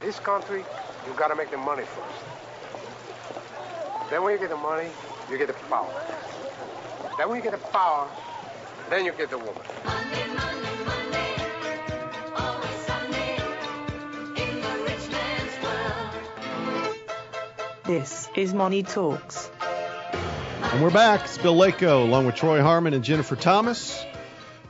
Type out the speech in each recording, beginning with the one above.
This country, you gotta make the money first. Then when you get the money, you get the power. Then when you get the power, then you get the woman. Rich man's world. This is Money Talks. And we're back. It's Bill Lako along with Troy Harmon and Jennifer Thomas.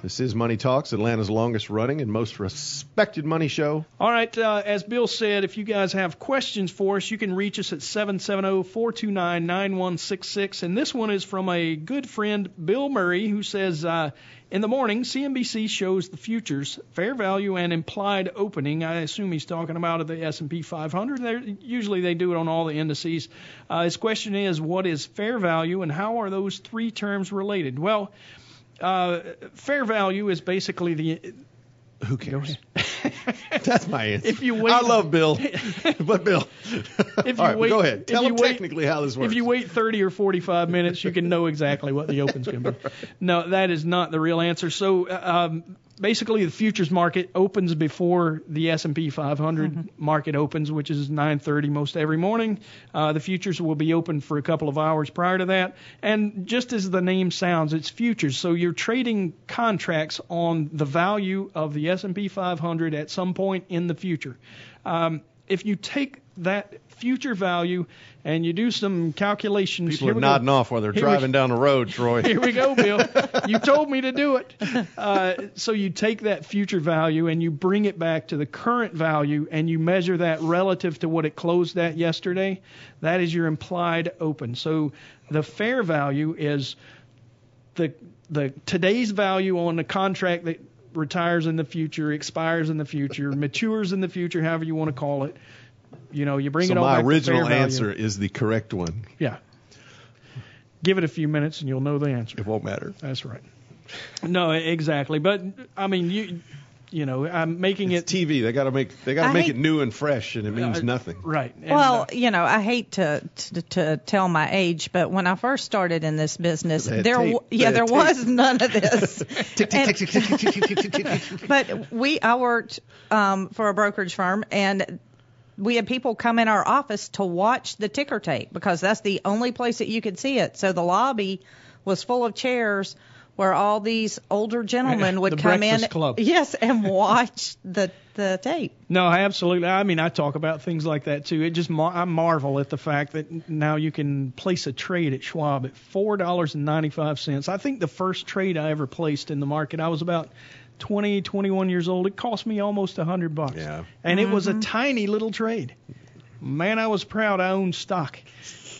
This is Money Talks, Atlanta's longest running and most respected money show. All right, uh, as Bill said, if you guys have questions for us, you can reach us at 770-429-9166. And this one is from a good friend, Bill Murray, who says, uh, in the morning, CNBC shows the futures, fair value, and implied opening. I assume he's talking about the S&P 500. They're, usually they do it on all the indices. Uh, his question is, what is fair value, and how are those three terms related? Well, uh, fair value is basically the Who cares? That's my answer. If you wait- I love Bill, but Bill. If you right, wait- go ahead. if Tell you him wait- technically how this works. If you wait 30 or 45 minutes, you can know exactly what the open's going to be. No, that is not the real answer. So uh, um, basically, the futures market opens before the S&P 500 market opens, which is 9:30 most every morning. Uh, the futures will be open for a couple of hours prior to that, and just as the name sounds, it's futures. So you're trading contracts on the value of the S&P 500 at some point in the future. Um, if you take that future value and you do some calculations, People here are we go. nodding off while they're Here we- driving down the road, Troy. Here we go, Bill. you told me to do it. Uh, so you take that future value and you bring it back to the current value and you measure that relative to what it closed at yesterday. That is your implied open. So the fair value is the the today's value on the contract that retires in the future, expires in the future, matures in the future, however you want to call it. You know, you bring so it all my back to original fair value. answer is the correct one. Yeah. Give it a few minutes and you'll know the answer. It won't matter. That's right. No, exactly. But I mean, you, you know, I'm making It's it TV. They got to make they got to make hate- it new and fresh, and it means uh, nothing. right. And, Well, uh, you know, I hate to, to to tell my age, but when I first started in this business, there tape. yeah, there tape. was none of this. And- but we, I worked um, for a brokerage firm, and we had people come in our office to watch the ticker tape because that's the only place that you could see it. So the lobby was full of chairs where all these older gentlemen would come in, Club. yes, and watch the the tape. no, absolutely. I mean, I talk about things like that too. It just I marvel at the fact that now you can place a trade at Schwab at four dollars and ninety five cents. I think the first trade I ever placed in the market, I was about 20, 21 years old. It cost me almost a hundred bucks. Yeah. And it was a mm-hmm. tiny little trade. Man, I was proud I owned stock,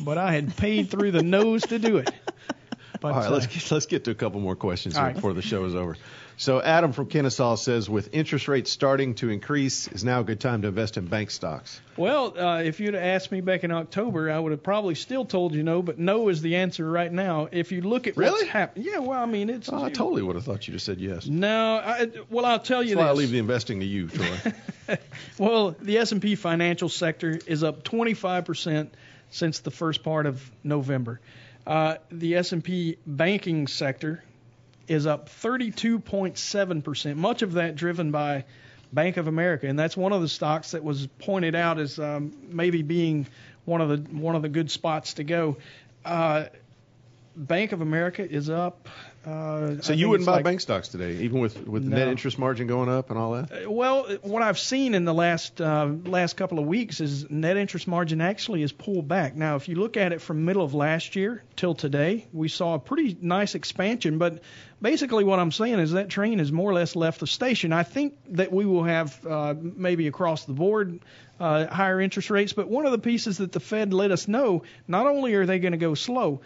but I had paid through the nose to do it. But, All right, uh, let's get, let's get to a couple more questions here right. before the show is over. So Adam from Kennesaw says, with interest rates starting to increase, is now a good time to invest in bank stocks. Well, uh, if you'd asked me back in October, I would have probably still told you no, but no is the answer right now. If you look at Really? what's happened, yeah, well, I mean, it's Oh, I totally would have thought you just said yes. no. I, well, I'll tell you That's why I this. leave the investing to you, Troy. Well, the S&P financial sector is up 25% since the first part of November. Uh, the S&P banking sector is up 32.7%. Much of that driven by Bank of America, and that's one of the stocks that was pointed out as um, maybe being one of the one of the good spots to go. Uh, Bank of America is up. Uh, So I you wouldn't buy like- bank stocks today, even with with the net interest margin going up and all that. Well, what I've seen in the last uh, last couple of weeks is net interest margin actually is pulled back. Now, if you look at it from middle of last year till today, we saw a pretty nice expansion. But basically, what I'm saying is that train has more or less left the station. I think that we will have uh, maybe across the board uh, higher interest rates. But one of the pieces that the Fed let us know, not only are they going to go slow,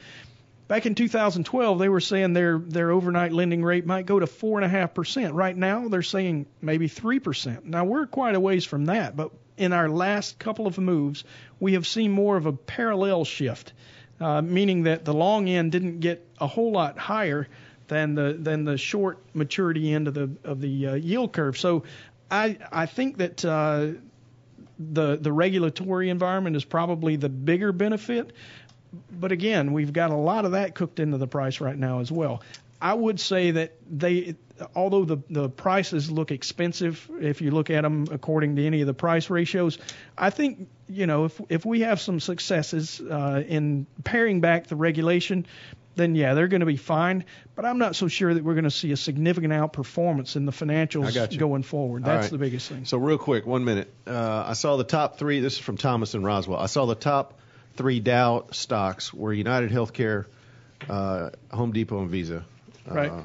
Back in 2012, they were saying their their overnight lending rate might go to four and a half percent. Right now, they're saying maybe three percent. Now we're quite a ways from that, but in our last couple of moves, we have seen more of a parallel shift, uh, meaning that the long end didn't get a whole lot higher than the than the short maturity end of the of the uh, yield curve. So I I think that. Uh, the the regulatory environment is probably the bigger benefit, but again, we've got a lot of that cooked into the price right now as well. I would say that they, although the the prices look expensive, if you look at them according to any of the price ratios, I think you know if if we have some successes uh, in paring back the regulation, then yeah, they're going to be fine. But I'm not so sure that we're going to see a significant outperformance in the financials I got you. going forward. That's right. the biggest thing. So real quick, one minute. Uh, I saw the top three. This is from Thomas and Roswell. I saw the top three Dow stocks were United Healthcare, uh, Home Depot, and Visa. Right. Uh,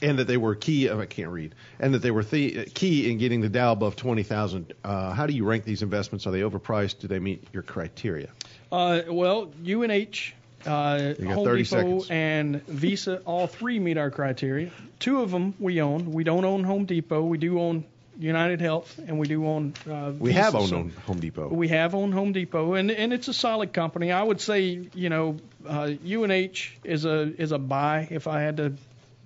and that they were key. Oh, I can't read. And that they were the, key in getting the Dow above twenty thousand. Uh, how do you rank these investments? Are they overpriced? Do they meet your criteria? Uh, well, UNH, uh, Home Depot, seconds. and Visa, all three meet our criteria. Two of them we own. We don't own Home Depot. We do own United Health, and we do own. Uh, We have owned Home Depot. We have owned Home Depot, and and it's a solid company. I would say, you know, uh, UNH is a is a buy if I had to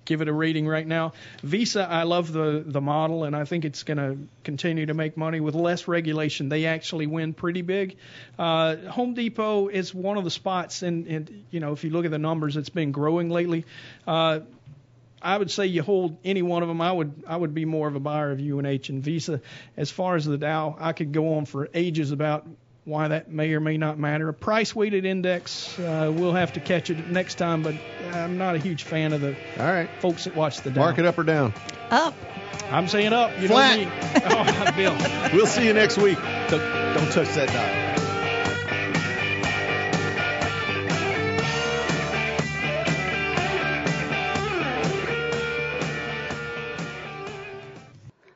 give it a rating right now. Visa, I love the the model, and I think it's going to continue to make money with less regulation. They actually win pretty big. Uh, Home Depot is one of the spots, and and you know, if you look at the numbers, it's been growing lately. Uh, I would say you hold any one of them. I would I would be more of a buyer of UNH and Visa. As far as the Dow, I could go on for ages about why that may or may not matter. A price weighted index, uh, we'll have to catch it next time, but I'm not a huge fan of the All right. folks that watch the Dow. Mark it up or down. Up. I'm saying up. You Flat. know me. Oh, Bill. We'll see you next week. Don't, don't touch that dial.